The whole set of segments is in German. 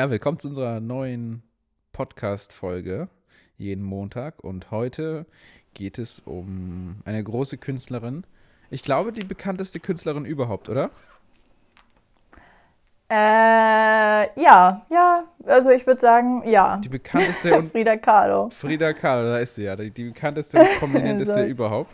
Ja, willkommen zu unserer neuen Podcast-Folge jeden Montag. Und heute geht es um eine große Künstlerin. Ich glaube, die bekannteste Künstlerin überhaupt, oder? Äh, ja, ja. Also ich würde sagen, ja. Die bekannteste und Frida Kahlo. Frida Kahlo, da ist sie ja. Die, die bekannteste und prominenteste So überhaupt.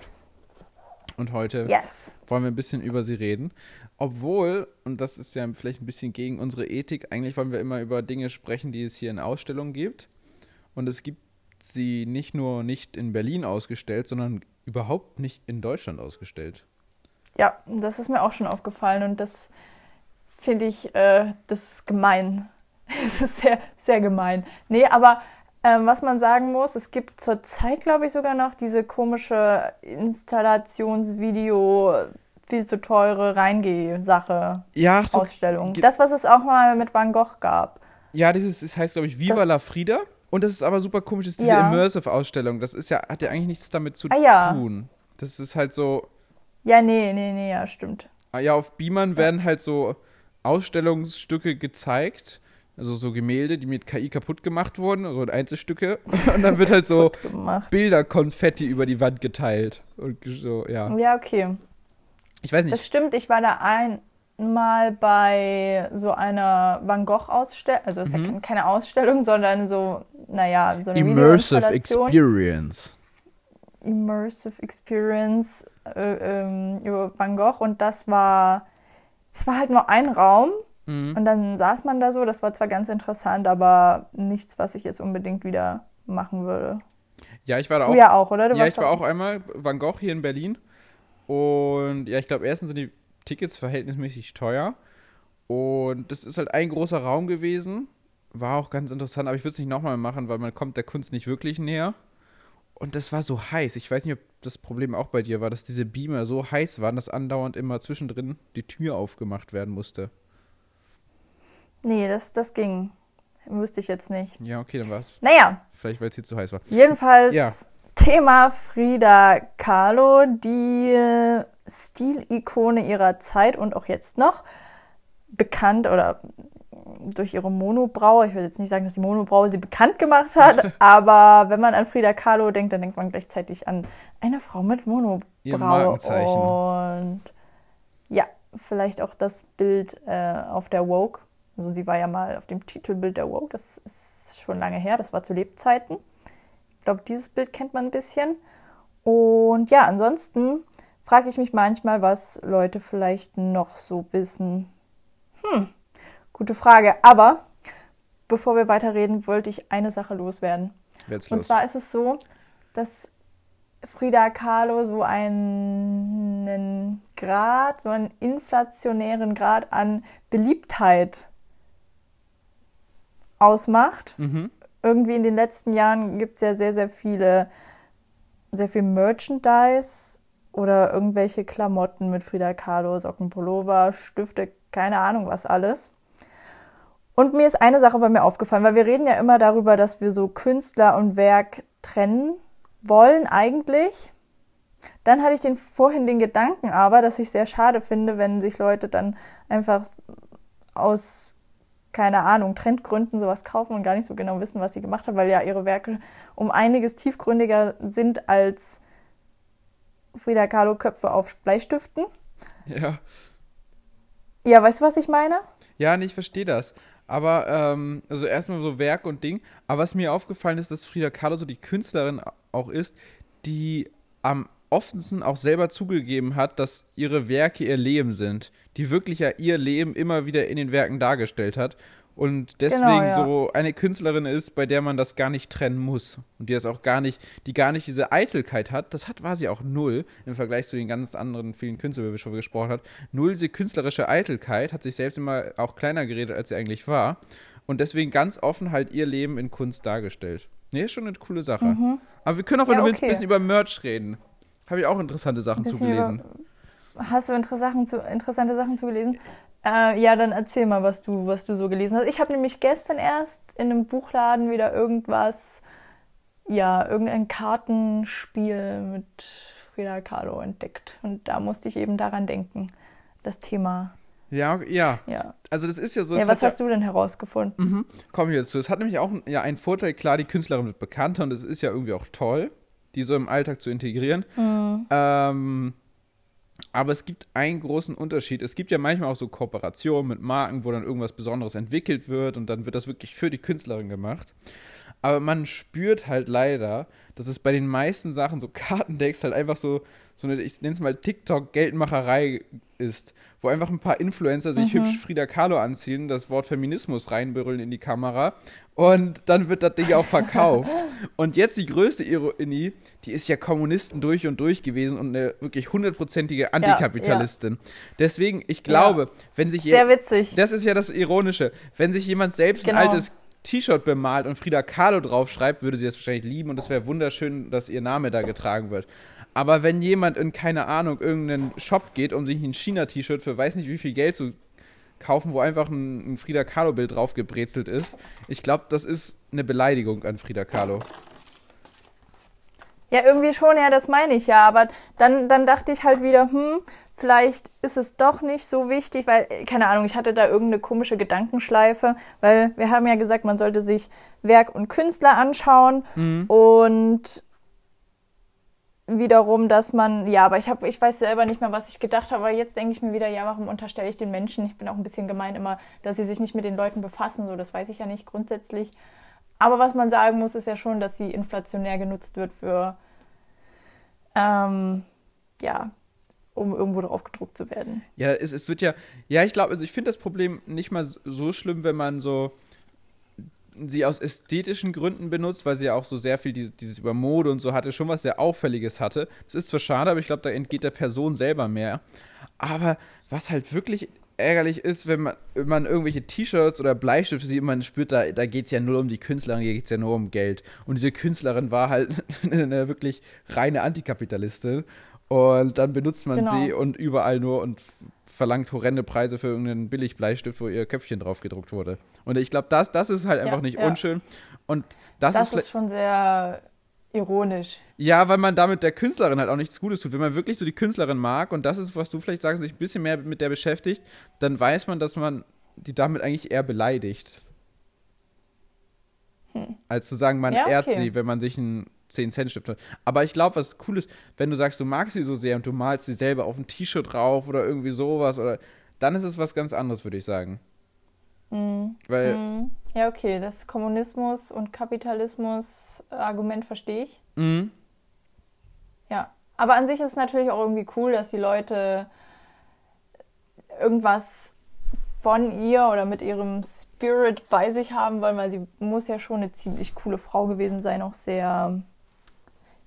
Und heute Yes. wollen wir ein bisschen über sie reden. Obwohl, und das ist ja vielleicht ein bisschen gegen unsere Ethik, eigentlich wollen wir immer über Dinge sprechen, die es hier in Ausstellungen gibt. Und es gibt sie nicht nur nicht in Berlin ausgestellt, sondern überhaupt nicht in Deutschland ausgestellt. Ja, das ist mir auch schon aufgefallen und das finde ich, äh, das ist gemein. Es ist sehr, sehr gemein. Nee, aber ähm, was man sagen muss, es gibt zurzeit, glaube ich, sogar noch diese komische Installationsvideo, viel zu teure Reingeh-Sache, Ja, so, Ausstellung. Das, was es auch mal mit Van Gogh gab. ja dieses das heißt, glaube ich, Viva la Frida. Und das ist aber super komisch, das ist diese Ja. Immersive-Ausstellung. Das ist ja, hat ja eigentlich nichts damit zu Ah, ja. tun. Das ist halt so, Ja, nee, nee, nee, ja, stimmt. Ah, Ja, auf Beamern werden halt so Ausstellungsstücke gezeigt, also so Gemälde, die mit KI kaputt gemacht wurden, so Einzelstücke. Und dann wird halt so. Bilderkonfetti über die Wand geteilt. Und so, ja. Ja, okay. Ich weiß Das nicht. stimmt, ich war da einmal bei so einer Van Gogh-Ausstellung, also es ist ja keine Ausstellung, sondern so, naja, so eine Immersive. Experience. Immersive Experience äh, ähm, über Van Gogh und das war, es war halt nur ein Raum Mhm. und dann saß man da so, das war zwar ganz interessant, aber nichts, was ich jetzt unbedingt wieder machen würde. Ja, ich war da Du auch. ja auch, oder? Du ja, warst ich war auch einmal Van Gogh hier in Berlin. Und ja, ich glaube, erstens sind die Tickets verhältnismäßig teuer. Und das ist halt ein großer Raum gewesen. War auch ganz interessant, aber ich würde es nicht nochmal machen, weil man kommt der Kunst nicht wirklich näher. Und das war so heiß. Ich weiß nicht, ob das Problem auch bei dir war, dass diese Beamer so heiß waren, dass andauernd immer zwischendrin die Tür aufgemacht werden musste. Nee, das, das ging. Wüsste ich jetzt nicht. Ja, okay, dann war es Naja, vielleicht, weil es hier zu heiß war. Jedenfalls Ja. Thema Frida Kahlo, die äh, Stilikone ihrer Zeit und auch jetzt noch bekannt oder durch ihre Monobraue. Ich will jetzt nicht sagen, dass die Monobraue sie bekannt gemacht hat, aber wenn man an Frida Kahlo denkt, dann denkt man gleichzeitig an eine Frau mit Monobraue. Und ja, vielleicht auch das Bild äh, auf der Vogue. Also sie war ja mal auf dem Titelbild der Vogue, das ist schon lange her, das war zu Lebzeiten. Ich glaube, dieses Bild kennt man ein bisschen. Und ja, ansonsten frage ich mich manchmal, was Leute vielleicht noch so wissen. Hm, gute Frage. Aber bevor wir weiterreden, wollte ich eine Sache loswerden. Jetzt Und los. zwar ist es so, dass Frida Kahlo so einen Grad, so einen inflationären Grad an Beliebtheit ausmacht. Mhm. Irgendwie in den letzten Jahren gibt es ja sehr, sehr viele, sehr viel Merchandise oder irgendwelche Klamotten mit Frida Kahlo, Socken, Pullover, Stifte, keine Ahnung was alles. Und mir ist eine Sache bei mir aufgefallen, weil wir reden ja immer darüber, dass wir so Künstler und Werk trennen wollen eigentlich. Dann hatte ich den vorhin den Gedanken aber, dass ich sehr schade finde, wenn sich Leute dann einfach aus, keine Ahnung, Trendgründen sowas kaufen und gar nicht so genau wissen, was sie gemacht hat, weil ja ihre Werke um einiges tiefgründiger sind als Frida Kahlo Köpfe auf Bleistiften. Ja. Ja, weißt du, was ich meine? Ja, nee, ich verstehe das. Aber, ähm, also erstmal so Werk und Ding. Aber was mir aufgefallen ist, dass Frida Kahlo so die Künstlerin auch ist, die am offensten auch selber zugegeben hat, dass ihre Werke ihr Leben sind. Die wirklich ja ihr Leben immer wieder in den Werken dargestellt hat. Und deswegen Genau, ja. so eine Künstlerin ist, bei der man das gar nicht trennen muss. Und die das auch gar nicht, die gar nicht diese Eitelkeit hat. Das hat, war sie auch null im Vergleich zu den ganz anderen vielen Künstlern, über die wir schon gesprochen haben. Null diese künstlerische Eitelkeit, hat sich selbst immer auch kleiner geredet, als sie eigentlich war. Und deswegen ganz offen halt ihr Leben in Kunst dargestellt. Nee, ist schon eine coole Sache. Aber wir können auch, wenn Mhm. Ja, du willst, ein okay. bisschen über Merch reden. Habe ich auch interessante Sachen zugelesen. über- Hast du inter- Sachen zu, interessante Sachen zugelesen? Äh, ja, dann erzähl mal, was du, was du so gelesen hast. Ich habe nämlich gestern erst in einem Buchladen wieder irgendwas, ja, irgendein Kartenspiel mit Frida Kahlo entdeckt. Und da musste ich eben daran denken. Das Thema Ja, ja. Ja. Also das ist ja so. Ja, was hast du denn herausgefunden? Mhm. Kommen wir jetzt zu. Es hat nämlich auch ja, einen Vorteil, klar, die Künstlerin wird bekannter und es ist ja irgendwie auch toll, die so im Alltag zu integrieren. Mhm. Ähm, aber es gibt einen großen Unterschied. Es gibt ja manchmal auch so Kooperationen mit Marken, wo dann irgendwas Besonderes entwickelt wird und dann wird das wirklich für die Künstlerin gemacht. Aber man spürt halt leider, dass es bei den meisten Sachen, so Kartendecks, halt einfach so, so eine, ich nenne es mal TikTok-Geldmacherei ist, wo einfach ein paar Influencer sich Mhm. hübsch Frida Kahlo anziehen, das Wort Feminismus reinbrüllen in die Kamera und dann wird das Ding auch verkauft. und jetzt die größte Ironie, die ist ja Kommunisten durch und durch gewesen und eine wirklich hundertprozentige Antikapitalistin. Deswegen, ich glaube, wenn sich Sehr witzig. das ist ja das Ironische. Wenn sich jemand selbst Genau. ein altes T-Shirt bemalt und Frida Kahlo draufschreibt, würde sie das wahrscheinlich lieben und es wäre wunderschön, dass ihr Name da getragen wird. Aber wenn jemand in, keine Ahnung, irgendeinen Shop geht, um sich ein China-T-Shirt für weiß nicht wie viel Geld zu kaufen, wo einfach ein, ein Frida Kahlo-Bild drauf gebrezelt ist, ich glaube, das ist eine Beleidigung an Frida Kahlo. Ja, irgendwie schon, ja, das meine ich ja. Aber dann, dann dachte ich halt wieder, hm, vielleicht ist es doch nicht so wichtig, weil, keine Ahnung, ich hatte da irgendeine komische Gedankenschleife, weil wir haben ja gesagt, man sollte sich Werk und Künstler anschauen und wiederum, dass man, ja, aber ich habe, ich weiß selber nicht mehr, was ich gedacht habe, aber jetzt denke ich mir wieder, ja, warum unterstelle ich den Menschen, ich bin auch ein bisschen gemein immer, dass sie sich nicht mit den Leuten befassen, so, das weiß ich ja nicht grundsätzlich. Aber was man sagen muss, ist ja schon, dass sie inflationär genutzt wird für, ähm, ja, um irgendwo drauf gedruckt zu werden. Ja, es, es wird ja, ja, ich glaube, also ich finde das Problem nicht mal so schlimm, wenn man so sie aus ästhetischen Gründen benutzt, weil sie ja auch so sehr viel dieses, dieses über Mode und so hatte, schon was sehr Auffälliges hatte. Das ist zwar schade, aber ich glaube, da entgeht der Person selber mehr. Aber was halt wirklich ärgerlich ist, wenn man, wenn man irgendwelche T-Shirts oder Bleistifte sieht, man spürt, da, da geht es ja nur um die Künstlerin, hier geht es ja nur um Geld. Und diese Künstlerin war halt eine wirklich reine Antikapitalistin. Und dann benutzt man Genau. sie und überall nur und verlangt horrende Preise für irgendeinen Billigbleistift, wo ihr Köpfchen drauf gedruckt wurde. Und ich glaube, das, das ist halt einfach nicht ja. unschön. Und das, Das, ist, ist schon sehr ironisch. ja, weil man damit der Künstlerin halt auch nichts Gutes tut. Wenn man wirklich so die Künstlerin mag und das ist, was du vielleicht sagst, sich ein bisschen mehr mit der beschäftigt, dann weiß man, dass man die damit eigentlich eher beleidigt. Als zu sagen, man Hm. Ja, ehrt okay. sie, wenn man sich einen 10-Cent-Stift hat. Aber ich glaube, was cool ist, wenn du sagst, du magst sie so sehr und du malst sie selber auf ein T-Shirt drauf oder irgendwie sowas, oder dann ist es was ganz anderes, würde ich sagen. Weil, Mhm. Ja, okay, das Kommunismus- und Kapitalismus-Argument verstehe ich. mhm. Ja, aber an sich ist es natürlich auch irgendwie cool, dass die Leute irgendwas von ihr oder mit ihrem Spirit bei sich haben wollen, weil sie muss ja schon eine ziemlich coole Frau gewesen sein, auch sehr,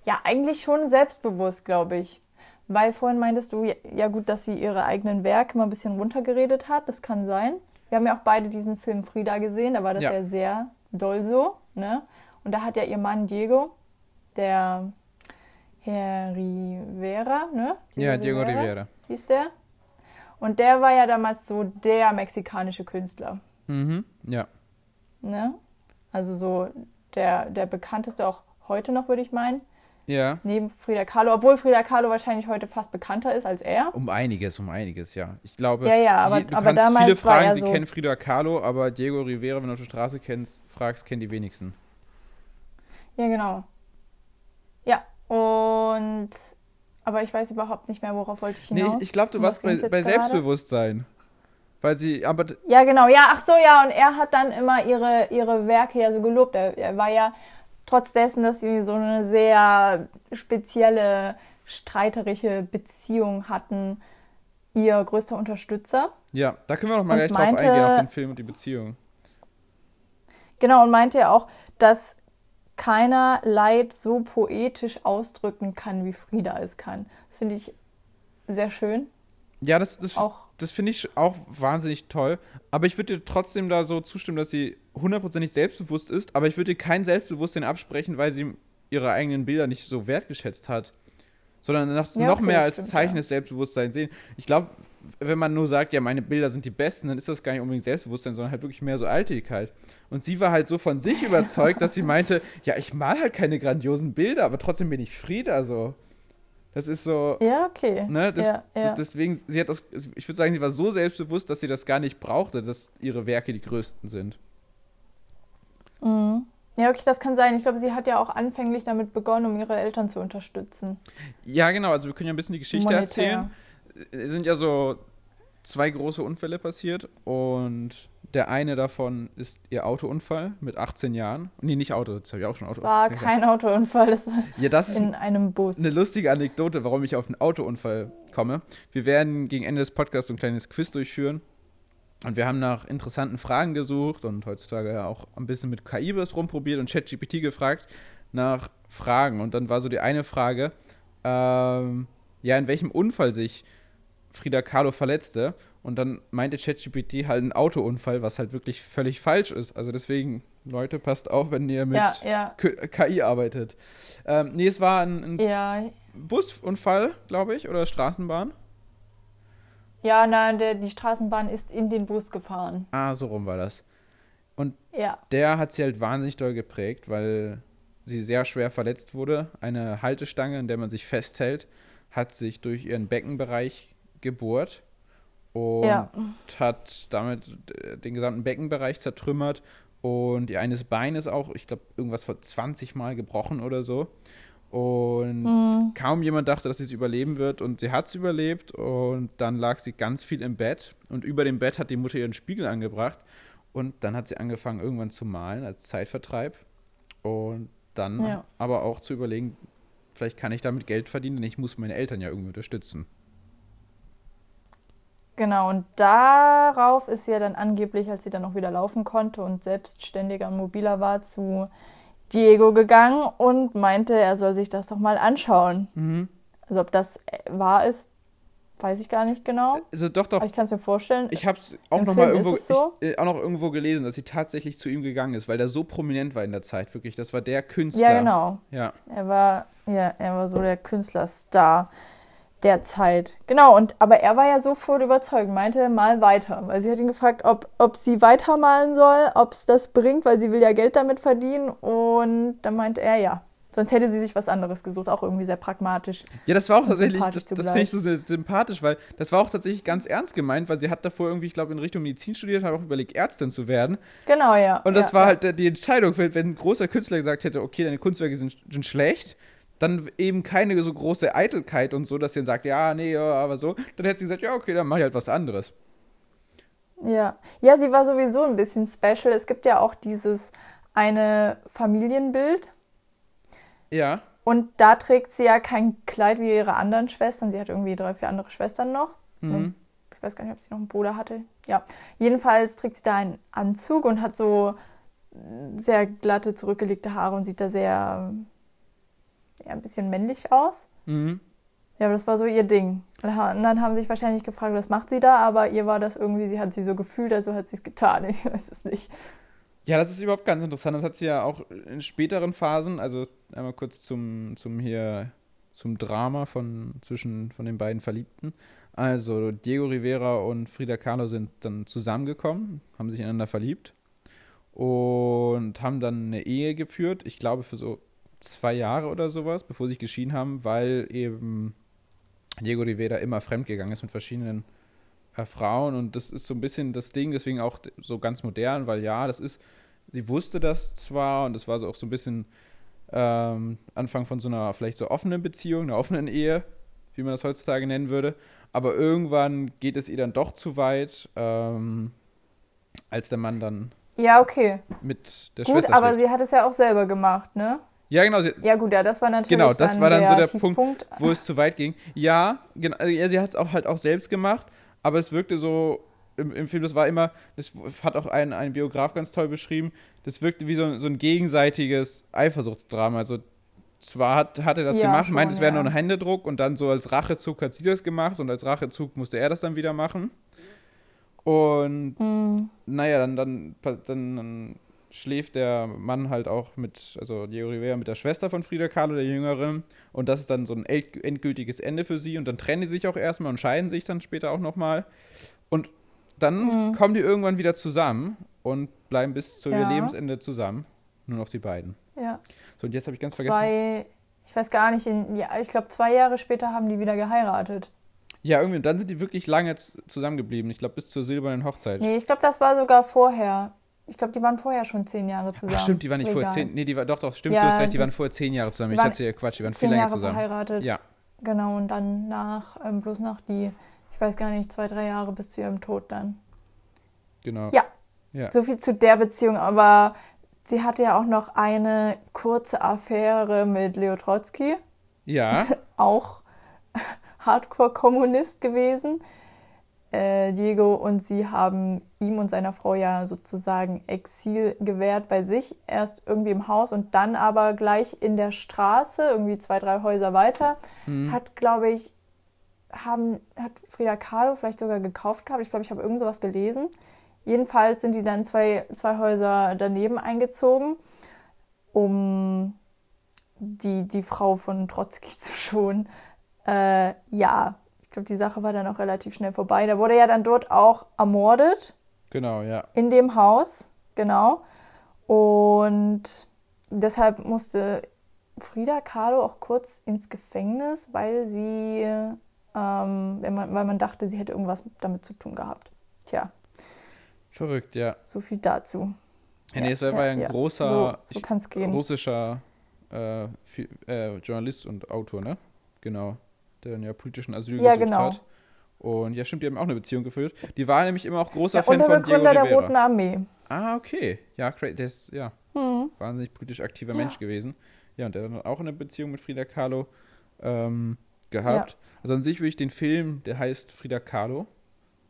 ja, eigentlich schon selbstbewusst, glaube ich. Weil vorhin meintest du, ja, gut, dass sie ihre eigenen Werke mal ein bisschen runtergeredet hat, das kann sein. Wir haben ja auch beide diesen Film Frida gesehen, da war das Ja. ja, sehr doll so, ne? Und da hat ja ihr Mann Diego, der Herr Rivera, ne? ja, Diego Rivera. hieß der. Und der war ja damals so der mexikanische Künstler, Mhm. Ja. ne? Also so der, der bekannteste auch heute noch, würde ich meinen. Ja. Neben Frida Kahlo, obwohl Frida Kahlo wahrscheinlich heute fast bekannter ist als er. Um einiges, um einiges, ja. Ich glaube, Ja, ja, aber- je- du aber kannst damals viele fragen, sie so- kennen Frida Kahlo, aber Diego Rivera, wenn du auf der Straße kennst, fragst, kennen die wenigsten. Ja, genau. Ja, und aber ich weiß überhaupt nicht mehr, worauf wollte ich Nee, hinaus. ich, ich glaube, du warst was bei, bei? Selbstbewusstsein. Weil sie, aber Ja, genau. Ja, ach so, ja. Und er hat dann immer ihre, ihre Werke ja so gelobt. Er, er war ja trotz dessen, dass sie so eine sehr spezielle, streiterische Beziehung hatten, ihr größter Unterstützer. ja, da können wir noch mal gleich drauf eingehen, auf den Film und die Beziehung. Genau, und meinte ja auch, dass keiner Leid so poetisch ausdrücken kann, wie Frieda es kann. Das finde ich sehr schön. Ja, das, das, Auch das finde ich auch wahnsinnig toll. Aber ich würde dir trotzdem da so zustimmen, dass sie hundertprozentig selbstbewusst ist. Aber ich würde ihr kein Selbstbewusstsein absprechen, weil sie ihre eigenen Bilder nicht so wertgeschätzt hat. Sondern noch, Ja, noch okay, mehr das als stimmt, Zeichen ja. des Selbstbewusstseins sehen. Ich glaube, wenn man nur sagt, ja, meine Bilder sind die besten, dann ist das gar nicht unbedingt Selbstbewusstsein, sondern halt wirklich mehr so Alltägigkeit. Und sie war halt so von sich überzeugt, dass sie meinte, ja, ich mal halt keine grandiosen Bilder, aber trotzdem bin ich Frieda so. Das ist so. Ja, okay. Ne, das, ja, ja. Deswegen, sie hat das, ich würde sagen, sie war so selbstbewusst, dass sie das gar nicht brauchte, dass ihre Werke die größten sind. Mhm. Ja, okay, das kann sein. Ich glaube, sie hat ja auch anfänglich damit begonnen, um ihre Eltern zu unterstützen. Ja, genau. Also wir können ja ein bisschen die Geschichte Monetär. erzählen. Es sind ja so zwei große Unfälle passiert und der eine davon ist ihr Autounfall mit 18 Jahren. Nee, nicht Auto, das habe ich auch schon Auto. Es war kein Autounfall, das war Ja, das in einem Bus. eine lustige Anekdote, warum ich auf einen Autounfall komme. Wir werden gegen Ende des Podcasts so ein kleines Quiz durchführen. Und wir haben nach interessanten Fragen gesucht und heutzutage ja auch ein bisschen mit KI was rumprobiert und ChatGPT gefragt nach Fragen. Und dann war so die eine Frage, ähm, ja, in welchem Unfall sich Frida Kahlo verletzte. Und dann meinte ChatGPT halt einen Autounfall, was halt wirklich völlig falsch ist. Also deswegen, Leute, passt auf, wenn ihr mit ja, ja. KI arbeitet. Ähm, nee, es war ein, ein Ja, Busunfall, glaube ich, oder Straßenbahn. ja nein, der, die Straßenbahn ist in den Bus gefahren. Ah, so rum war das. Ja. Der hat sie halt wahnsinnig doll geprägt, weil sie sehr schwer verletzt wurde. Eine Haltestange, in der man sich festhält, hat sich durch ihren Beckenbereich gebohrt und Ja. hat damit den gesamten Beckenbereich zertrümmert und ihr eines Beines auch, ich glaube, irgendwas vor 20 Mal gebrochen oder so. Und Mhm. kaum jemand dachte, dass sie es überleben wird und sie hat es überlebt und dann lag sie ganz viel im Bett und über dem Bett hat die Mutter ihren Spiegel angebracht und dann hat sie angefangen irgendwann zu malen als Zeitvertreib und dann Ja. aber auch zu überlegen, vielleicht kann ich damit Geld verdienen, denn ich muss meine Eltern ja irgendwie unterstützen. Genau, und darauf ist sie ja dann angeblich, als sie dann noch wieder laufen konnte und selbstständiger und mobiler war, zu Diego gegangen und meinte, er soll sich das doch mal anschauen. Mhm. Also ob das äh, wahr ist, weiß ich gar nicht genau. Also doch, doch, Aber ich kann es mir vorstellen. ich habe es auch noch mal Film irgendwo, so? ich, äh, auch noch irgendwo gelesen, dass sie tatsächlich zu ihm gegangen ist, weil der so prominent war in der Zeit, wirklich. Das war der Künstler. ja, genau. Ja. Er war, ja, er war so der Künstlerstar der Zeit. Genau, und aber er war ja sofort überzeugt, meinte, mal weiter. Weil sie hat ihn gefragt, ob, ob sie weitermalen soll, ob es das bringt, weil sie will ja Geld damit verdienen. Und dann meinte er ja. Sonst hätte sie sich was anderes gesucht, auch irgendwie sehr pragmatisch. Ja, das war auch tatsächlich, das, das finde ich so sehr sympathisch, weil das war auch tatsächlich ganz ernst gemeint, weil sie hat davor irgendwie, ich glaube, in Richtung Medizin studiert, hat auch überlegt, Ärztin zu werden. Genau, ja. Und das ja, war ja. halt äh, die Entscheidung, wenn, wenn ein großer Künstler gesagt hätte, okay, deine Kunstwerke sind, sind schlecht, dann eben keine so große Eitelkeit und so, dass sie dann sagt, ja, nee, ja, aber so, dann hätte sie gesagt, ja, okay, dann mach ich halt was anderes. Ja. ja, sie war sowieso ein bisschen special. Es gibt ja auch dieses eine Familienbild. Ja. Und da trägt sie ja kein Kleid wie ihre anderen Schwestern. Sie hat irgendwie drei, vier andere Schwestern noch. Mhm. Ich weiß gar nicht, ob sie noch einen Bruder hatte. Ja. Jedenfalls trägt sie da einen Anzug und hat so sehr glatte, zurückgelegte Haare und sieht da sehr ja, ein bisschen männlich aus. Mhm. Ja, aber das war so ihr Ding. Und dann haben sie sich wahrscheinlich gefragt, was macht sie da? Aber ihr war das irgendwie, sie hat sie so gefühlt, also hat sie es getan. Ich weiß es nicht. Ja, das ist überhaupt ganz interessant. Das hat sie ja auch in späteren Phasen, also einmal kurz zum, zum hier, zum Drama von zwischen von den beiden Verliebten. Also Diego Rivera und Frida Kahlo sind dann zusammengekommen, haben sich ineinander verliebt und haben dann eine Ehe geführt. Ich glaube für so zwei Jahre oder sowas, bevor sie sich geschieden haben, weil eben Diego Rivera immer fremdgegangen ist mit verschiedenen äh, Frauen und das ist so ein bisschen das Ding, deswegen auch so ganz modern, weil ja, das ist, sie wusste das zwar und das war so auch so ein bisschen ähm, Anfang von so einer vielleicht so offenen Beziehung, einer offenen Ehe, wie man das heutzutage nennen würde, aber irgendwann geht es ihr dann doch zu weit, ähm, als der Mann dann Ja, okay. mit der Gut, Schwester aber schläft. sie hat es ja auch selber gemacht, ne? Ja, genau, sie, Ja, gut, ja, das war natürlich Genau, das dann war dann so der Tiefpunkt. wo es zu weit ging. Ja, genau, also ja, sie hat es auch halt auch selbst gemacht, aber es wirkte so im, im Film, das war immer, das hat auch ein, ein Biograf ganz toll beschrieben, das wirkte wie so, ein- so ein gegenseitiges Eifersuchtsdrama. Also zwar hat, hat er das Ja, gemacht, schon, meint, es wäre ja. nur ein Händedruck und dann so als Rachezug hat sie das gemacht und als Rachezug musste er das dann wieder machen. Und Hm, naja, dann, dann, dann, dann schläft der Mann halt auch mit, also Diego Rivera mit der Schwester von Frida Kahlo, der Jüngeren. Und das ist dann so ein end- endgültiges Ende für sie. Und dann trennen die sich auch erstmal und scheiden sich dann später auch nochmal. Und dann Mhm. kommen die irgendwann wieder zusammen und bleiben bis zu ihr Ja. Lebensende zusammen. Nur noch die beiden. ja. So, und jetzt habe ich ganz vergessen. Zwei, ich weiß gar nicht, in, ja, ich glaube, zwei Jahre später haben die wieder geheiratet. Ja, irgendwie, und dann sind die wirklich lange zusammengeblieben. Ich glaube, bis zur silbernen Hochzeit. Nee, ich glaube, das war sogar vorher. Ich glaube, die waren vorher schon zehn Jahre zusammen. Ach, stimmt, die waren nicht Egal. vorher zehn. Nee, die war doch, doch, stimmt, ja, du hast recht, die, die waren vorher zehn Jahre zusammen. Ich hatte ja Quatsch, die waren viel länger Jahre zusammen. verheiratet. Ja. Genau, und dann nach, ähm, bloß noch die, ich weiß gar nicht, zwei, drei Jahre bis zu ihrem Tod dann. Genau. Ja. ja. So viel zu der Beziehung, aber sie hatte ja auch noch eine kurze Affäre mit Leo Trotsky. Ja. auch Hardcore-Kommunist gewesen äh, Diego und sie haben ihm und seiner Frau ja sozusagen Exil gewährt bei sich, erst irgendwie im Haus und dann aber gleich in der Straße, irgendwie zwei, drei Häuser weiter, mhm. hat, glaube ich, haben, hat Frida Kahlo vielleicht sogar gekauft gehabt. Ich glaube, ich habe irgend sowas gelesen. Jedenfalls sind die dann zwei, zwei Häuser daneben eingezogen, um die, die Frau von Trotzki zu schonen. Äh, ja, ich glaube, die Sache war dann auch relativ schnell vorbei. Der wurde ja dann dort auch ermordet. Genau, ja. In dem Haus, genau. Und deshalb musste Frida Kahlo auch kurz ins Gefängnis, weil sie, ähm, weil, man, weil man dachte, sie hätte irgendwas damit zu tun gehabt. Tja. Verrückt, ja. So viel dazu. Ja, nee, es war ja, ein ja. großer so, so russischer äh, äh, Journalist und Autor, ne? Genau der dann ja politischen Asyl ja, gesucht genau. hat. Und ja, stimmt, die haben auch eine Beziehung geführt. Die war nämlich immer auch großer ja, Fan von Diego Rivera. der Roten Armee. Ah, okay. Ja, der ist ja hm. wahnsinnig politisch aktiver ja. Mensch gewesen. Ja, und der hat dann auch eine Beziehung mit Frida Kahlo ähm, gehabt. Ja. Also an sich würde ich den Film, der heißt Frida Kahlo.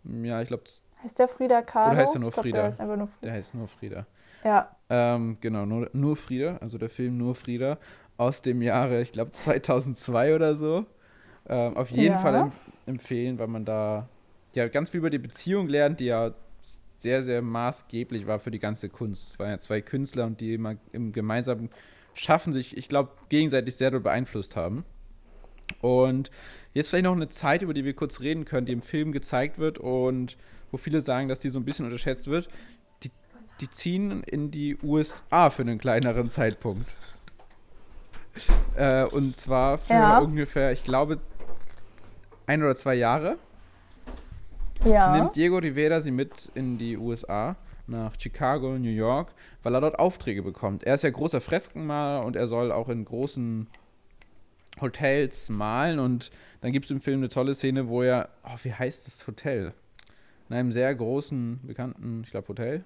Ja, ich glaube. Heißt der Frida Kahlo? Oder heißt er nur glaub, Frida? Der, nur Frida. der heißt nur Frida. Ja. Ähm, genau, nur, nur Frida, also der Film Nur Frida aus dem Jahre, ich glaube 2002 oder so. Ähm, auf jeden ja. Fall em empfehlen, weil man da ja ganz viel über die Beziehung lernt, die ja sehr, sehr maßgeblich war für die ganze Kunst. Es waren ja zwei Künstler und die immer im gemeinsamen Schaffen sich, ich glaube, gegenseitig sehr beeinflusst haben. Und jetzt vielleicht noch eine Zeit, über die wir kurz reden können, die im Film gezeigt wird und wo viele sagen, dass die so ein bisschen unterschätzt wird. Die, die ziehen in die USA für einen kleineren Zeitpunkt. Äh, und zwar für ja. ungefähr, ich glaube, ein oder zwei Jahre. Ja. Nimmt Diego Rivera sie mit in die USA, nach Chicago, New York, weil er dort Aufträge bekommt. Er ist ja großer Freskenmaler und er soll auch in großen Hotels malen. Und dann gibt es im Film eine tolle Szene, wo er, oh, wie heißt das Hotel? In einem sehr großen, bekannten, ich glaube, Hotel.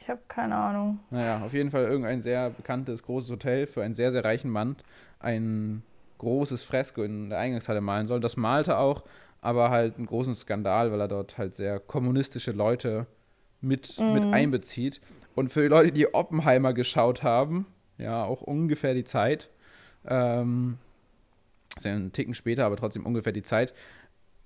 Ich habe keine Ahnung. Naja, auf jeden Fall irgendein sehr bekanntes, großes Hotel für einen sehr, sehr reichen Mann. Ein großes Fresko in der Eingangshalle malen soll. Das malte auch, aber halt einen großen Skandal, weil er dort halt sehr kommunistische Leute mit, mhm. mit einbezieht. Und für die Leute, die Oppenheimer geschaut haben, ja, auch ungefähr die Zeit, ähm, also einen Ticken später, aber trotzdem ungefähr die Zeit,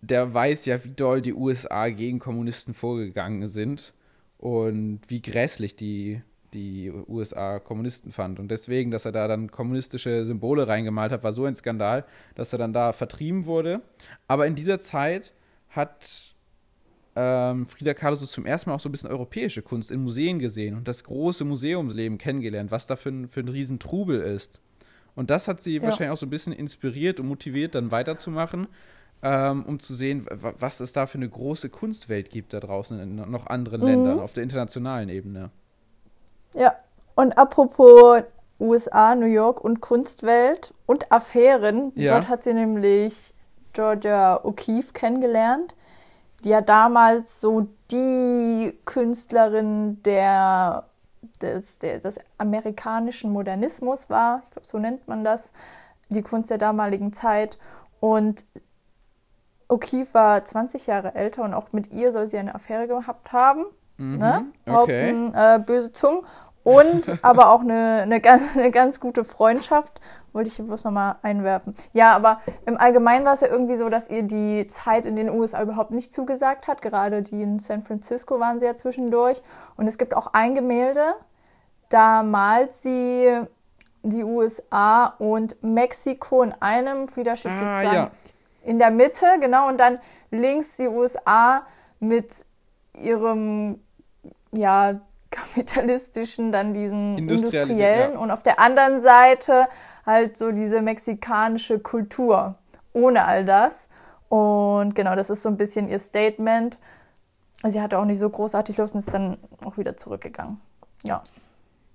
der weiß ja, wie doll die USA gegen Kommunisten vorgegangen sind und wie grässlich die die USA Kommunisten fand. Und deswegen, dass er da dann kommunistische Symbole reingemalt hat, war so ein Skandal, dass er dann da vertrieben wurde. Aber in dieser Zeit hat ähm, Frida Kahlo so zum ersten Mal auch so ein bisschen europäische Kunst in Museen gesehen und das große Museumsleben kennengelernt, was da für ein, für ein Riesentrubel ist. Und das hat sie ja. wahrscheinlich auch so ein bisschen inspiriert und motiviert, dann weiterzumachen, ähm, um zu sehen, was es da für eine große Kunstwelt gibt da draußen in noch anderen mhm. Ländern auf der internationalen Ebene. Ja, und apropos USA, New York und Kunstwelt und Affären, ja. dort hat sie nämlich Georgia O'Keeffe kennengelernt, die ja damals so die Künstlerin der, des, der, des amerikanischen Modernismus war. Ich glaube, so nennt man das, die Kunst der damaligen Zeit. Und O'Keeffe war 20 Jahre älter und auch mit ihr soll sie eine Affäre gehabt haben. Mhm, ne? Okay. Haupten, äh, böse Zungen und aber auch eine, eine, ganz, eine ganz gute Freundschaft. Wollte ich bloß nochmal einwerfen. Ja, aber im Allgemeinen war es ja irgendwie so, dass ihr die Zeit in den USA überhaupt nicht zugesagt hat. Gerade die in San Francisco waren sie ja zwischendurch. Und es gibt auch ein Gemälde, da malt sie die USA und Mexiko in einem. Frieda steht ah, sozusagen ja. in der Mitte, genau. Und dann links die USA mit ihrem ja, kapitalistischen, dann diesen industriellen ja. und auf der anderen Seite halt so diese mexikanische Kultur ohne all das. Und genau, das ist so ein bisschen ihr Statement. Sie hatte auch nicht so großartig Lust und ist dann auch wieder zurückgegangen. Ja.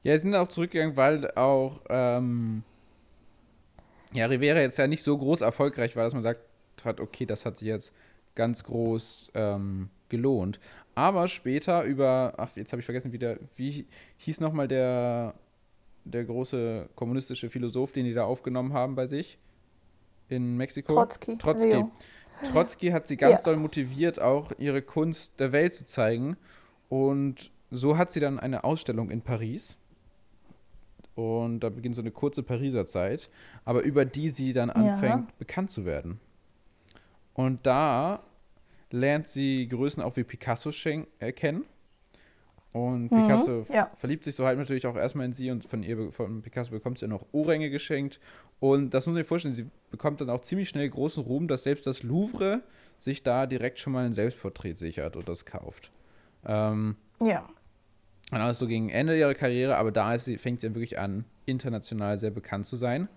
Ja, sie sind auch zurückgegangen, weil auch ähm, ja, Rivera jetzt ja nicht so groß erfolgreich war, dass man sagt hat, okay, das hat sich jetzt ganz groß ähm, gelohnt. Aber später über, ach, jetzt habe ich vergessen, wie, der, wie hieß nochmal der, der große kommunistische Philosoph, den die da aufgenommen haben bei sich in Mexiko? Trotzki. Trotzki. Trotzki hat sie ganz ja. doll motiviert, auch ihre Kunst der Welt zu zeigen. Und so hat sie dann eine Ausstellung in Paris. Und da beginnt so eine kurze Pariser Zeit, aber über die sie dann anfängt, ja. bekannt zu werden. Und da lernt sie Größen auch wie Picasso äh, kennen. Und mhm, Picasso ja. verliebt sich so halt natürlich auch erstmal in sie und von ihr, von Picasso bekommt sie noch Ohrringe geschenkt. Und das muss man sich vorstellen, sie bekommt dann auch ziemlich schnell großen Ruhm, dass selbst das Louvre sich da direkt schon mal ein Selbstporträt sichert und das kauft. Ähm, ja. Dann ist so gegen Ende ihrer Karriere, aber da sie, fängt sie dann wirklich an, international sehr bekannt zu sein.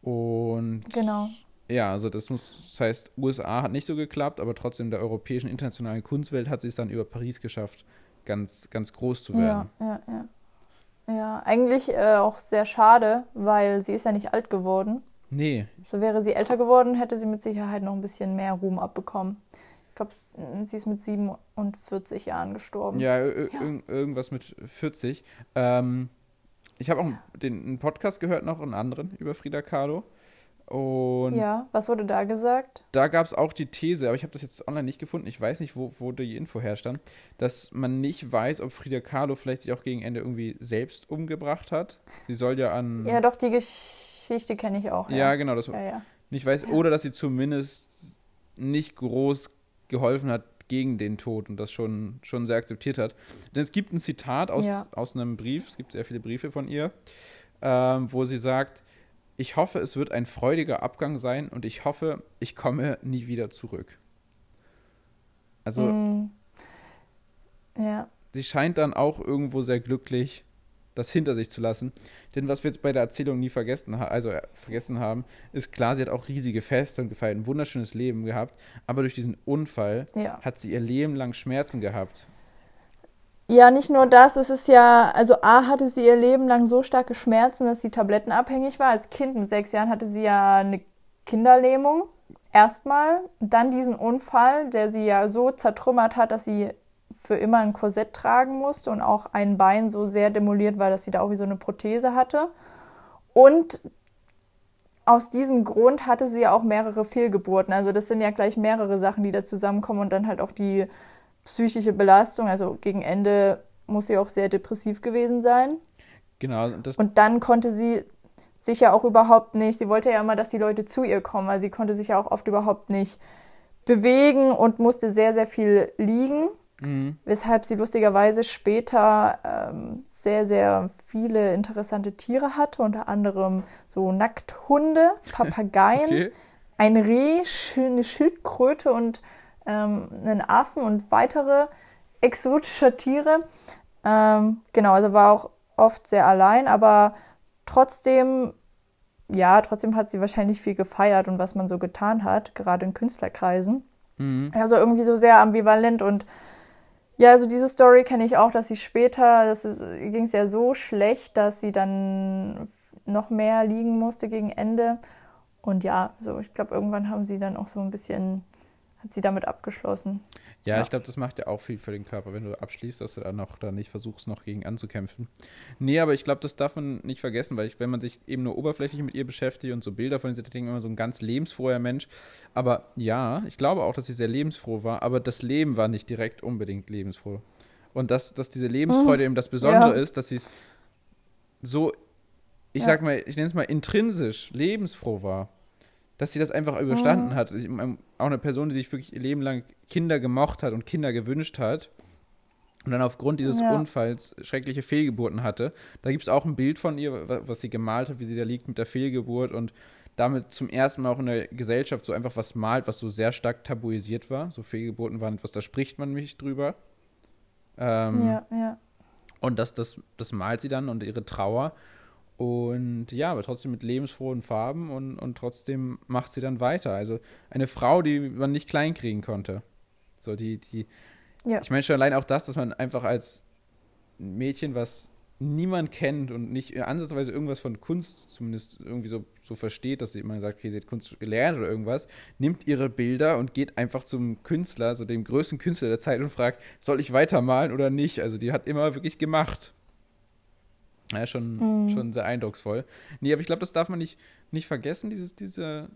Und genau. Ja, also das muss, das heißt, USA hat nicht so geklappt, aber trotzdem der europäischen internationalen Kunstwelt hat sie es dann über Paris geschafft, ganz, ganz groß zu werden. Ja, ja, ja. Ja, eigentlich äh, auch sehr schade, weil sie ist ja nicht alt geworden. Nee. So wäre sie älter geworden, hätte sie mit Sicherheit noch ein bisschen mehr Ruhm abbekommen. Ich glaube, sie ist mit 47 Jahren gestorben. Ja, ja. irgendwas mit 40. Ähm, ich habe auch den, einen Podcast gehört noch, einen anderen über Frida Kahlo. Und ja, was wurde da gesagt? Da gab es auch die These, aber ich habe das jetzt online nicht gefunden. Ich weiß nicht, wo, wo die Info herstand, dass man nicht weiß, ob Frida Kahlo vielleicht sich auch gegen Ende irgendwie selbst umgebracht hat. Sie soll ja an. Ja, doch, die Geschichte kenne ich auch. Ja, ja genau. Das ja, ja. Nicht weiß, oder dass sie zumindest nicht groß geholfen hat gegen den Tod und das schon, schon sehr akzeptiert hat. Denn es gibt ein Zitat aus, aus einem Brief, es gibt sehr viele Briefe von ihr, ähm, wo sie sagt, ich hoffe, es wird ein freudiger Abgang sein und ich hoffe, ich komme nie wieder zurück. Also, mm. ja. sie scheint dann auch irgendwo sehr glücklich, das hinter sich zu lassen. Denn was wir jetzt bei der Erzählung nie vergessen, also äh, vergessen haben, ist klar, sie hat auch riesige Feste und gefeiert, ein wunderschönes Leben gehabt. Aber durch diesen Unfall ja. hat sie ihr Leben lang Schmerzen gehabt. Ja, nicht nur das, es ist ja, also A hatte sie ihr Leben lang so starke Schmerzen, dass sie tablettenabhängig war. Als Kind mit sechs Jahren hatte sie ja eine Kinderlähmung. Erstmal, dann diesen Unfall, der sie ja so zertrümmert hat, dass sie für immer ein Korsett tragen musste und auch ein Bein so sehr demoliert war, dass sie da auch wie so eine Prothese hatte. Und aus diesem Grund hatte sie ja auch mehrere Fehlgeburten. Also das sind ja gleich mehrere Sachen, die da zusammenkommen und dann halt auch die psychische Belastung. Also gegen Ende muss sie auch sehr depressiv gewesen sein. Genau. und dann konnte sie sich ja auch überhaupt nicht, sie wollte ja immer, dass die Leute zu ihr kommen, weil sie konnte sich ja auch oft überhaupt nicht bewegen und musste sehr, sehr viel liegen. Mhm. Weshalb sie lustigerweise später ähm, sehr, sehr viele interessante Tiere hatte, unter anderem so Nackthunde, Papageien, okay. ein Reh, eine Schildkröte und ähm, einen Affen und weitere exotische Tiere. Ähm, genau, also war auch oft sehr allein, aber trotzdem, ja, trotzdem hat sie wahrscheinlich viel gefeiert und was man so getan hat, gerade in Künstlerkreisen. Mhm. Also irgendwie so sehr ambivalent und ja, also diese Story kenne ich auch, dass sie später, das ging es ja so schlecht, dass sie dann noch mehr liegen musste gegen Ende. Und ja, so ich glaube, irgendwann haben sie dann auch so ein bisschen hat sie damit abgeschlossen. Ja, ja. ich glaube, das macht ja auch viel für den Körper, wenn du abschließt, dass du dann noch da nicht versuchst, noch gegen anzukämpfen. Nee, aber ich glaube, das darf man nicht vergessen, weil ich, wenn man sich eben nur oberflächlich mit ihr beschäftigt und so Bilder von ihr sieht, denkt immer so ein ganz lebensfroher Mensch. Aber ja, ich glaube auch, dass sie sehr lebensfroh war, aber das Leben war nicht direkt unbedingt lebensfroh. Und dass, dass diese Lebensfreude eben das Besondere ja. ist, dass sie es so, ich ja. sag mal, ich nenne es mal intrinsisch lebensfroh war dass sie das einfach überstanden mhm. hat. Auch eine Person, die sich wirklich ihr Leben lang Kinder gemocht hat und Kinder gewünscht hat und dann aufgrund dieses ja. Unfalls schreckliche Fehlgeburten hatte. Da gibt es auch ein Bild von ihr, was sie gemalt hat, wie sie da liegt mit der Fehlgeburt und damit zum ersten Mal auch in der Gesellschaft so einfach was malt, was so sehr stark tabuisiert war. So Fehlgeburten waren etwas, da spricht man nicht drüber. Ähm, ja, ja. Und das, das, das malt sie dann und ihre Trauer. Und ja, aber trotzdem mit lebensfrohen Farben und, und trotzdem macht sie dann weiter. Also eine Frau, die man nicht kleinkriegen konnte. So, die, die. Ja. Ich meine schon allein auch das, dass man einfach als Mädchen, was niemand kennt und nicht ansatzweise irgendwas von Kunst zumindest irgendwie so, so versteht, dass sie immer sagt, okay, sie hat Kunst gelernt oder irgendwas, nimmt ihre Bilder und geht einfach zum Künstler, so dem größten Künstler der Zeit und fragt, soll ich weitermalen oder nicht? Also die hat immer wirklich gemacht. Ja, schon, mhm. schon sehr eindrucksvoll. Nee, aber ich glaube, das darf man nicht, nicht vergessen, dieses, diese,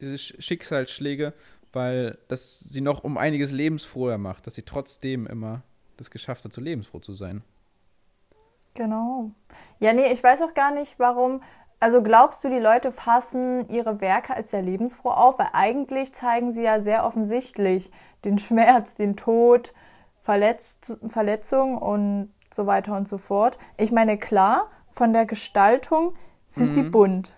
diese Schicksalsschläge, weil das sie noch um einiges lebensfroher macht, dass sie trotzdem immer das geschafft hat, so lebensfroh zu sein. Genau. Ja, nee, ich weiß auch gar nicht, warum. Also glaubst du, die Leute fassen ihre Werke als sehr lebensfroh auf? Weil eigentlich zeigen sie ja sehr offensichtlich den Schmerz, den Tod, Verletz Verletzung und so weiter und so fort. Ich meine, klar, von der Gestaltung sind mhm. sie bunt.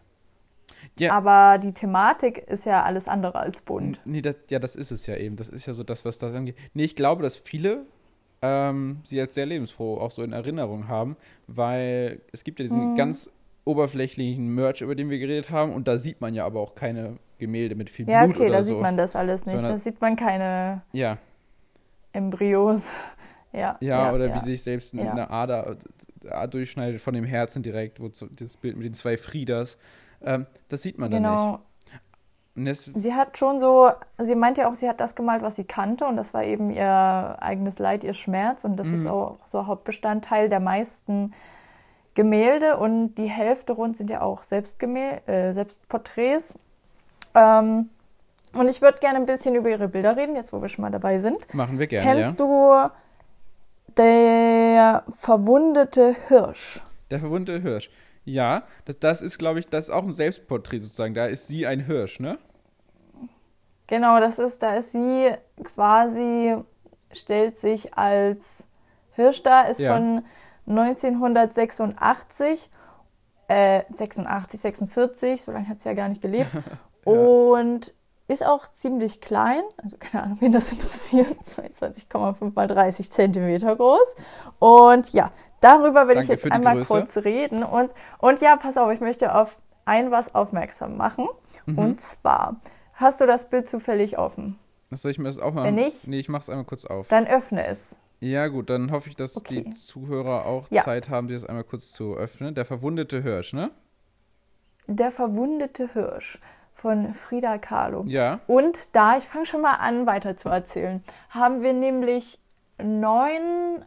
Ja. Aber die Thematik ist ja alles andere als bunt. Nee, das, ja, das ist es ja eben. Das ist ja so das, was da angeht. Nee, ich glaube, dass viele ähm, sie als sehr lebensfroh auch so in Erinnerung haben, weil es gibt ja diesen mhm. ganz oberflächlichen Merch, über den wir geredet haben, und da sieht man ja aber auch keine Gemälde mit viel ja, Blut okay, oder da sieht man das alles nicht. Da sieht man keine ja. Embryos. Ja, ja, ja, oder ja. wie sich selbst eine Ader, Ader, durchschneidet von dem Herzen direkt, wo das Bild mit den zwei Frieders. Ähm, das sieht man genau. dann nicht. Sie hat schon so, sie meint ja auch, sie hat das gemalt, was sie kannte und das war eben ihr eigenes Leid, ihr Schmerz und das mhm. ist auch so Hauptbestandteil der meisten Gemälde und die Hälfte rund sind ja auch Selbstgemä äh, Selbstporträts. Ähm, und ich würde gerne ein bisschen über ihre Bilder reden, jetzt wo wir schon mal dabei sind. Machen wir gerne. Kennst ja. du der verwundete Hirsch? Der verwundete Hirsch. Ja, das, das ist, glaube ich, das ist auch ein Selbstporträt sozusagen. Da ist sie ein Hirsch, ne? Genau, das ist, da ist sie quasi, stellt sich als Hirsch da, ist ja. von 1986, äh, 86, 46, so lange hat sie ja gar nicht gelebt. ja. Und ist auch ziemlich klein, also keine Ahnung, wen das interessiert, 22,5 mal 30 Zentimeter groß. Und ja, darüber will Danke ich jetzt einmal Größe. kurz reden. Und, und ja, pass auf, ich möchte auf ein was aufmerksam machen. Mhm. Und zwar, hast du das Bild zufällig offen? Soll ich mir das aufmachen? Wenn nicht, nee, ich mach's einmal kurz auf. Dann öffne es. Ja, gut, dann hoffe ich, dass okay. die Zuhörer auch ja. Zeit haben, das einmal kurz zu öffnen. Der verwundete Hirsch, ne? Der verwundete Hirsch von Frida Kahlo. Ja. Und da, ich fange schon mal an, weiter zu erzählen, haben wir nämlich neun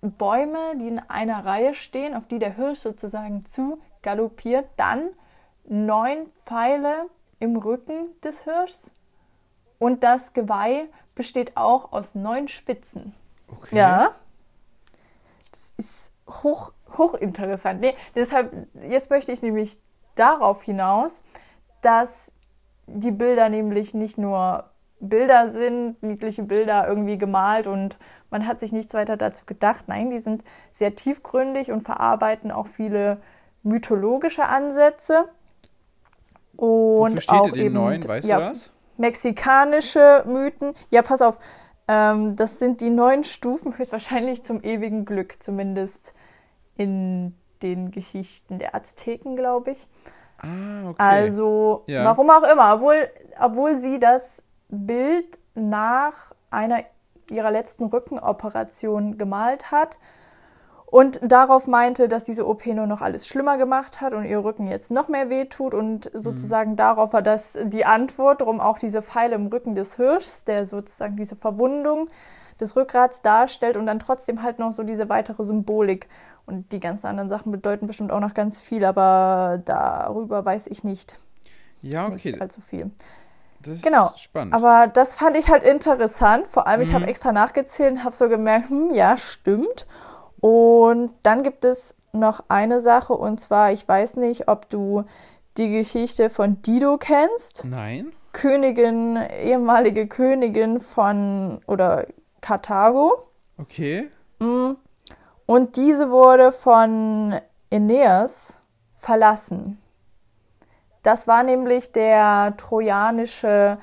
Bäume, die in einer Reihe stehen, auf die der Hirsch sozusagen zu galoppiert. Dann neun Pfeile im Rücken des Hirschs. Und das Geweih besteht auch aus neun Spitzen. Okay. Ja. Das ist hoch, hochinteressant. Nee, deshalb, jetzt möchte ich nämlich darauf hinaus, dass die Bilder nämlich nicht nur Bilder sind, niedliche Bilder irgendwie gemalt und man hat sich nichts weiter dazu gedacht. Nein, die sind sehr tiefgründig und verarbeiten auch viele mythologische Ansätze. Und auch eben neuen, weißt ja, du das? mexikanische Mythen. Ja, pass auf, ähm, das sind die neun Stufen höchstwahrscheinlich zum ewigen Glück, zumindest in den Geschichten der Azteken, glaube ich. Ah, okay. Also, ja. warum auch immer, obwohl, obwohl sie das Bild nach einer ihrer letzten Rückenoperation gemalt hat und darauf meinte, dass diese OP nur noch alles schlimmer gemacht hat und ihr Rücken jetzt noch mehr wehtut und sozusagen mhm. darauf war das die Antwort, darum auch diese Pfeile im Rücken des Hirschs, der sozusagen diese Verwundung des Rückgrats darstellt und dann trotzdem halt noch so diese weitere Symbolik. Und die ganzen anderen Sachen bedeuten bestimmt auch noch ganz viel, aber darüber weiß ich nicht. Ja, okay. Nicht allzu viel. Das genau. ist spannend. Aber das fand ich halt interessant. Vor allem, mhm. ich habe extra nachgezählt und habe so gemerkt, hm, ja, stimmt. Und dann gibt es noch eine Sache und zwar, ich weiß nicht, ob du die Geschichte von Dido kennst. Nein. Königin, ehemalige Königin von oder Karthago. Okay. Mm. Und diese wurde von Aeneas verlassen. Das war nämlich der trojanische,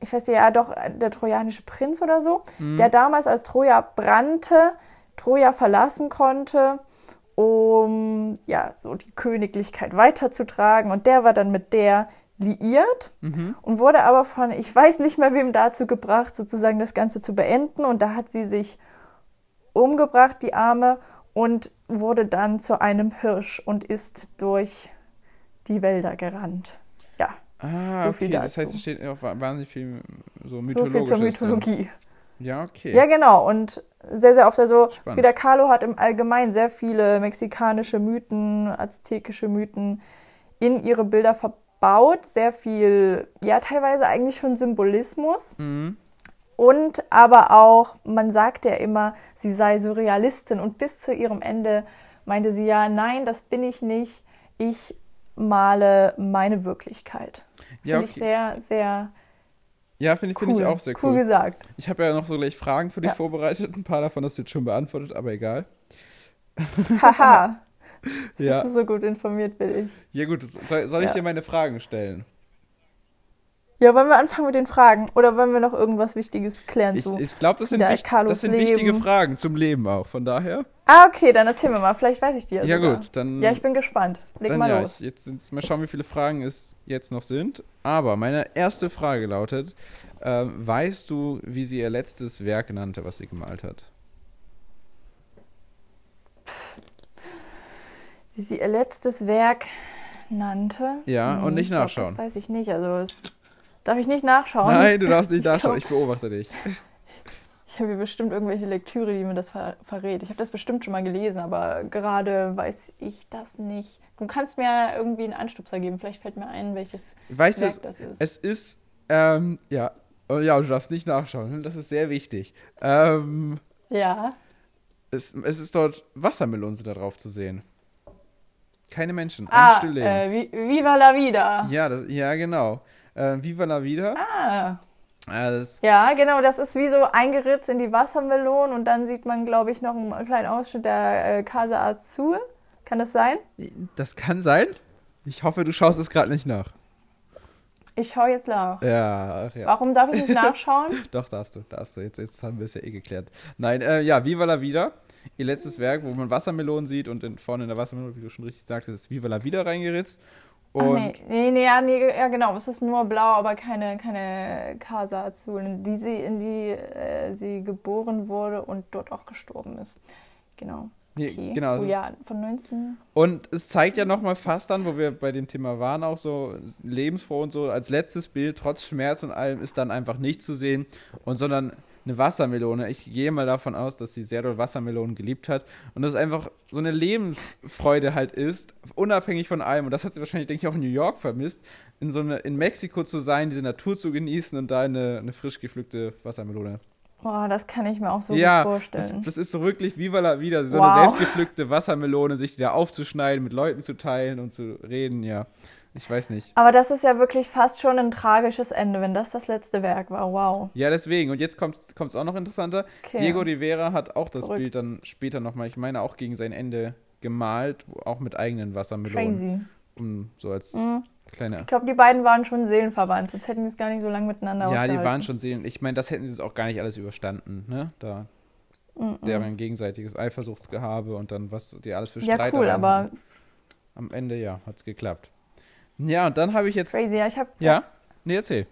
ich weiß nicht, ja doch, der trojanische Prinz oder so, mhm. der damals als Troja brannte, Troja verlassen konnte um ja so die Königlichkeit weiterzutragen. Und der war dann mit der liiert Mhm. und wurde aber von, ich weiß nicht mehr wem dazu gebracht, sozusagen das Ganze zu beenden. Und da hat sie sich umgebracht, die Arme, und wurde dann zu einem Hirsch und ist durch die Wälder gerannt. Ja, Ah, So okay. viel Das dazu. heißt, es steht auch wa- wahnsinnig viel so so mythologisches viel zur. Mythologie. Ja, okay. Ja, genau. Und sehr, sehr oft, also Spannend. Frida Kahlo hat im Allgemeinen sehr viele mexikanische Mythen, aztekische Mythen in ihre Bilder verbaut. Sehr viel, ja, teilweise eigentlich schon Symbolismus. Mhm. Und aber auch, man sagt ja immer, sie sei Surrealistin. Und bis zu ihrem Ende meinte sie ja, nein, das bin ich nicht. Ich male meine Wirklichkeit. Ja, Finde ich okay. sehr, sehr Ja, finde ich, cool. finde ich auch sehr Cool cool. gesagt. Ich habe ja noch so gleich Fragen für dich Ja. vorbereitet. Ein paar davon hast du jetzt schon beantwortet, aber egal. Haha. Ja. Bist du so gut informiert bin ich. Ja gut, soll, soll ich Ja. dir meine Fragen stellen? Ja, wollen wir anfangen mit den Fragen? Oder wollen wir noch irgendwas Wichtiges klären Ich, zu? ich glaube, das sind, Frida wicht, Kahlos das sind wichtige. Fragen zum Leben auch. Von daher. Ah, okay, dann erzähl mir mal. Vielleicht weiß ich die ja Ja, sogar. gut, dann. Ja, ich bin gespannt. Leg mal ja, los. ich, jetzt sind's, mal schauen, wie viele Fragen es jetzt noch sind. Aber meine erste Frage lautet: ähm, Weißt du, wie sie ihr letztes Werk nannte, was sie gemalt hat? Wie sie ihr letztes Werk nannte. Ja, und nicht ich glaub, nachschauen. Das weiß ich nicht. Also, es darf ich nicht nachschauen. Nein, du darfst nicht Ich nachschauen. glaub- Ich beobachte dich. Ich habe hier bestimmt irgendwelche Lektüre, die mir das ver verrät. Ich habe das bestimmt schon mal gelesen, aber gerade weiß ich das nicht. Du kannst mir irgendwie einen Anstupser geben. Vielleicht fällt mir ein, welches Weißt Werk das ist. es ist. Ähm, ja. Oh, ja, du darfst nicht nachschauen. Das ist sehr wichtig. Ähm, ja. es, es ist dort Wassermelonen sind da drauf zu sehen. Keine Menschen. Ein Ah, Stillleben. äh, Vi- Viva la Vida. Ja, das, ja, genau. Äh, Viva la Vida. Ah. Das, Ja, genau, das ist wie so eingeritzt in die Wassermelone und dann sieht man, glaube ich, noch einen kleinen Ausschnitt der äh, Casa Azul. Kann das sein? das kann sein. Ich hoffe, du schaust es gerade nicht nach. Ich schaue jetzt nach. Ja, ja. Warum darf ich nicht nachschauen? Doch, darfst du, darfst du. Jetzt, jetzt haben wir es ja eh geklärt. Nein, äh, ja, Viva la Vida. Ihr letztes Werk, wo man Wassermelonen sieht und in, vorne in der Wassermelone, wie du schon richtig sagtest, ist Viva la Vida reingeritzt. Ach, Und nee, nee, nee, ja, nee, ja, genau. Es ist nur blau, aber keine, keine Casa Azul, in die sie, in die äh, sie geboren wurde und dort auch gestorben ist. Genau. nee, Okay. genau. es Oh, ja, von 19. Und es zeigt ja nochmal fast dann, wo wir bei dem Thema waren, auch so lebensfroh und so, als letztes Bild, trotz Schmerz und allem, ist dann einfach nichts zu sehen und sondern eine Wassermelone. Ich gehe mal davon aus, dass sie sehr doll Wassermelonen geliebt hat und dass es einfach so eine Lebensfreude halt ist, unabhängig von allem. Und das hat sie wahrscheinlich, denke ich, auch in New York vermisst, in so eine, in Mexiko zu sein, diese Natur zu genießen und da eine, eine frisch gepflückte Wassermelone. Boah, das kann ich mir auch so ja, gut das, vorstellen. das ist so wirklich Viva la Vida, so Wow. eine selbstgepflückte Wassermelone, sich die da aufzuschneiden, mit Leuten zu teilen und zu reden, ja. Ich weiß nicht. Aber das ist ja wirklich fast schon ein tragisches Ende, wenn das das letzte Werk war. Wow. Ja, deswegen. Und jetzt kommt es auch noch interessanter. Okay. Diego Rivera hat auch das Verrückt. Bild dann später nochmal, ich meine auch gegen sein Ende gemalt, auch mit eigenen Wassermelonen. Crazy. Um, so als Mhm. kleine. Ich glaube, die beiden waren schon Seelenverwandt, sonst hätten die es gar nicht so lange miteinander Ja, die waren schon sehen. Ich meine, das hätten sie jetzt auch gar nicht alles überstanden, ne? Da Mhm. deren gegenseitiges Eifersuchtsgehabe und dann was die alles für Ja, Streit cool, hatten. aber Am Ende, ja, hat's geklappt. Ja, und dann habe ich jetzt. crazy. Ja, ich habe Ja? Nee, erzähl.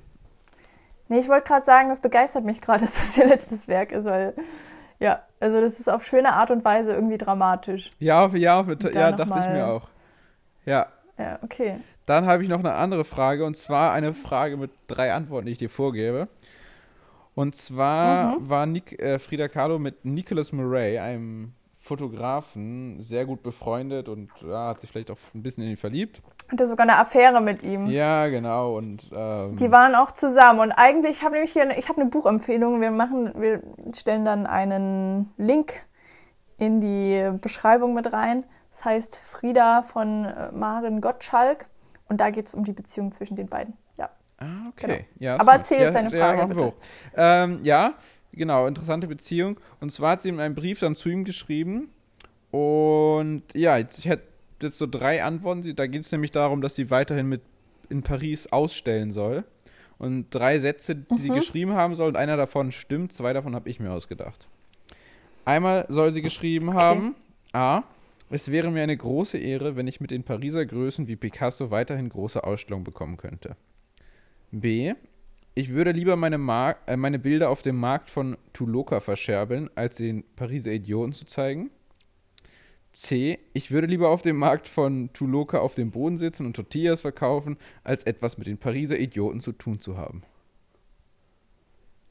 Nee, ich wollte gerade sagen, das begeistert mich gerade, dass das ihr letztes Werk ist, weil, ja, also das ist auf schöne Art und Weise irgendwie dramatisch. Ja, auf, ja, auf, ja dachte ich mal- mir auch. Ja, Ja, okay. dann habe ich noch eine andere Frage und zwar eine Frage mit drei Antworten, die ich dir vorgebe. Und zwar Mhm. war Nick, äh, Frida Kahlo mit Nicholas Murray, einem Fotografen, sehr gut befreundet und ja, hat sich vielleicht auch ein bisschen in ihn verliebt. Hatte sogar eine Affäre mit ihm. Ja, genau. Und ähm, Die waren auch zusammen und eigentlich habe nämlich hier, eine- ich habe eine Buchempfehlung. Wir machen, wir stellen dann einen Link in die Beschreibung mit rein. Das heißt Frieda von äh, Maren Gottschalk und da geht es um die Beziehung zwischen den beiden. Ja. Ah, okay. Ja, Aber erzähl jetzt deine Frage, wir bitte. Ähm, ja, genau, interessante Beziehung. Und zwar hat sie in einem Brief dann zu ihm geschrieben. Und ja, jetzt, ich hätte jetzt so drei Antworten. Sie- Da geht es nämlich darum, dass sie weiterhin mit in Paris ausstellen soll. Und drei Sätze, die sie Mhm. geschrieben haben soll, und einer davon stimmt, zwei davon habe ich mir ausgedacht. Einmal soll sie geschrieben haben, A, Es wäre mir eine große Ehre, wenn ich mit den Pariser Größen wie Picasso weiterhin große Ausstellungen bekommen könnte. B. Ich würde lieber meine, Mar äh, meine Bilder auf dem Markt von Tuloka verscherbeln, als den Pariser Idioten zu zeigen. C. Ich würde lieber auf dem Markt von Tuloka auf dem Boden sitzen und Tortillas verkaufen, als etwas mit den Pariser Idioten zu tun zu haben.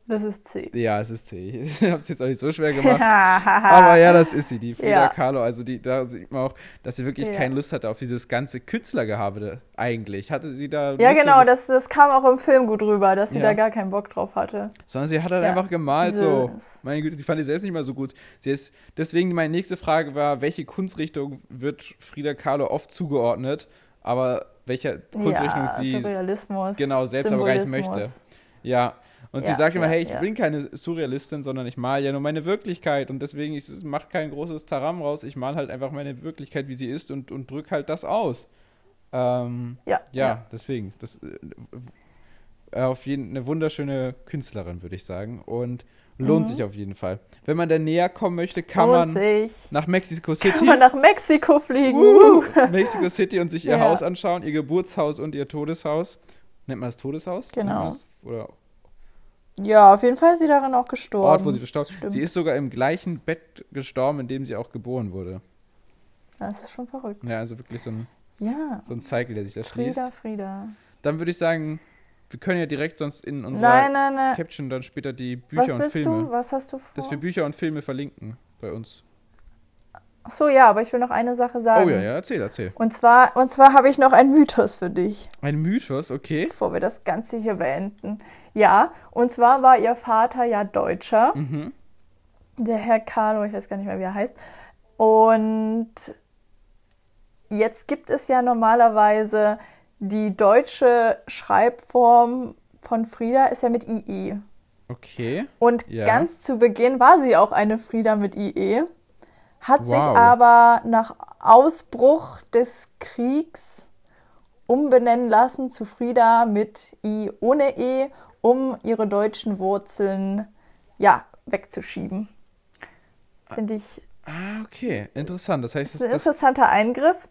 Das ist C. Ja, es ist C. Ich habe es jetzt auch nicht so schwer gemacht. aber ja, das ist sie, die Frida Ja. Kahlo. Also die, da sieht man auch, dass sie wirklich Ja. keine Lust hatte auf dieses ganze Künstlergehabe eigentlich. Hatte sie da Ja, genau, das, das kam auch im Film gut rüber, dass sie Ja. da gar keinen Bock drauf hatte. Sondern sie hat halt einfach gemalt so. dieses- Meine Güte, sie fand die selbst nicht mal so gut. Sie ist, deswegen meine nächste Frage war, welche Kunstrichtung wird Frida Kahlo oft zugeordnet, aber welcher Kunstrichtung sie Surrealismus. genau, selbst aber gar nicht Symbolismus. Ja, und sie Ja, sagt immer, ja, hey, ich ja. bin keine Surrealistin, sondern ich male ja nur meine Wirklichkeit und deswegen ich, es macht kein großes Taram raus, ich male halt einfach meine Wirklichkeit, wie sie ist und, und drück halt das aus. Ähm, Ja, ja, deswegen. Das, äh, auf jeden eine wunderschöne Künstlerin, würde ich sagen. Und lohnt Mhm. sich auf jeden Fall. Wenn man da näher kommen möchte, kann Lohnt man sich. nach Mexico City. Kann man nach Mexiko fliegen. Uh. Mexico City und sich ihr. Haus anschauen, ihr Geburtshaus und ihr Todeshaus. Nennt man das Todeshaus? Genau. Oder Ja, auf jeden Fall ist sie darin auch gestorben. Ort, wo sie gestorben stimmt. Sie ist sogar im gleichen Bett gestorben, in dem sie auch geboren wurde. Das ist schon verrückt. Ja, also wirklich so ein, Ja. so ein Cycle, der sich da schließt. Frieda, Frieda. Dann würde ich sagen, wir können ja direkt sonst in unserer Nein, nein, nein. Caption dann später die Bücher Was und willst Filme, du? Was hast du vor? dass wir Bücher und Filme verlinken bei uns. Ach so, ja, aber ich will noch eine Sache sagen. Oh ja, ja, erzähl, erzähl. Und zwar, und zwar habe ich noch einen Mythos für dich, Ein Mythos, okay. bevor wir das Ganze hier beenden. Ja, und zwar war ihr Vater ja Deutscher, Mhm. der Herr Carlo, ich weiß gar nicht mehr, wie er heißt. Und jetzt gibt es ja normalerweise die deutsche Schreibform von Frieda ist ja mit IE. Okay. Und Ja. ganz zu Beginn war sie auch eine Frieda mit IE, hat sich Wow. aber nach Ausbruch des Kriegs umbenennen lassen zu Frieda mit I ohne E, um ihre deutschen Wurzeln ja, wegzuschieben. Finde ich Ah, okay. Interessant. Das heißt, das ist ein interessanter Eingriff.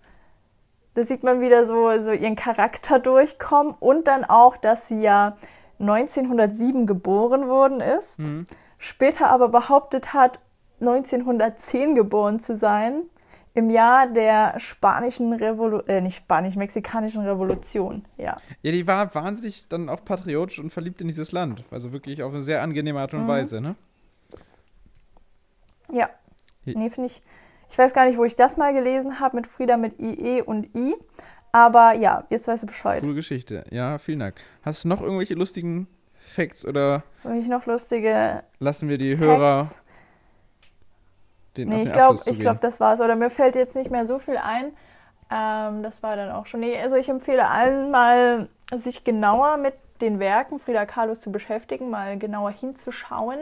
Da sieht man wieder so, so ihren Charakter durchkommen und dann auch, dass sie ja 1907 geboren worden ist, Mhm. später aber behauptet hat, 1910 geboren zu sein, im Jahr der spanischen Revolution, äh, nicht spanisch-mexikanischen Revolution, ja. ja, die war wahnsinnig dann auch patriotisch und verliebt in dieses Land. Also wirklich auf eine sehr angenehme Art und Mhm. Weise, ne? Ja. Nee, finde ich. Ich weiß gar nicht, wo ich das mal gelesen habe mit Frieda mit IE und I. Aber ja, jetzt weißt du Bescheid. Coole Geschichte. Ja, vielen Dank. Hast du noch irgendwelche lustigen Facts oder Habe ich noch lustige lassen wir die Hörer Facts? Den Nee, ich glaube, glaub, das war's. Oder mir fällt jetzt nicht mehr so viel ein. Ähm, das war dann auch schon. Nee, also ich empfehle allen mal, sich genauer mit den Werken Frida Kahlos zu beschäftigen, mal genauer hinzuschauen.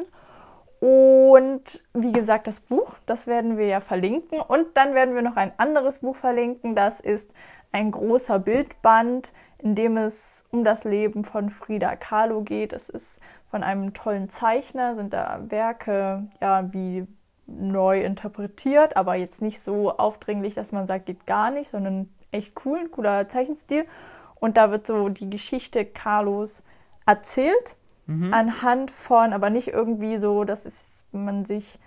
Und wie gesagt, das Buch, das werden wir ja verlinken. Und dann werden wir noch ein anderes Buch verlinken. Das ist ein großer Bildband, in dem es um das Leben von Frida Kahlo geht. Es ist von einem tollen Zeichner, sind da Werke, ja, wie neu interpretiert, aber jetzt nicht so aufdringlich, dass man sagt, geht gar nicht, sondern echt cool, ein cooler Zeichenstil. Und da wird so die Geschichte Carlos erzählt, anhand von, aber nicht irgendwie so, dass es, man sich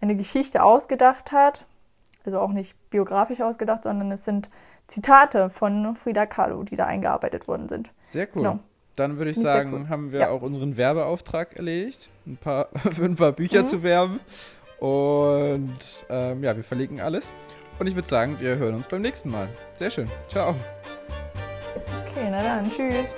eine Geschichte ausgedacht hat, also auch nicht biografisch ausgedacht, sondern es sind Zitate von Frida Kahlo, die da eingearbeitet worden sind. Sehr cool. Genau. Dann würde ich sehr sagen, cool. haben wir Ja. auch unseren Werbeauftrag erledigt, ein paar, für ein paar Bücher Mhm. zu werben. Und ähm, ja, wir verlinken alles. Und ich würde sagen, wir hören uns beim nächsten Mal. Sehr schön. Ciao. Okay, na dann, tschüss.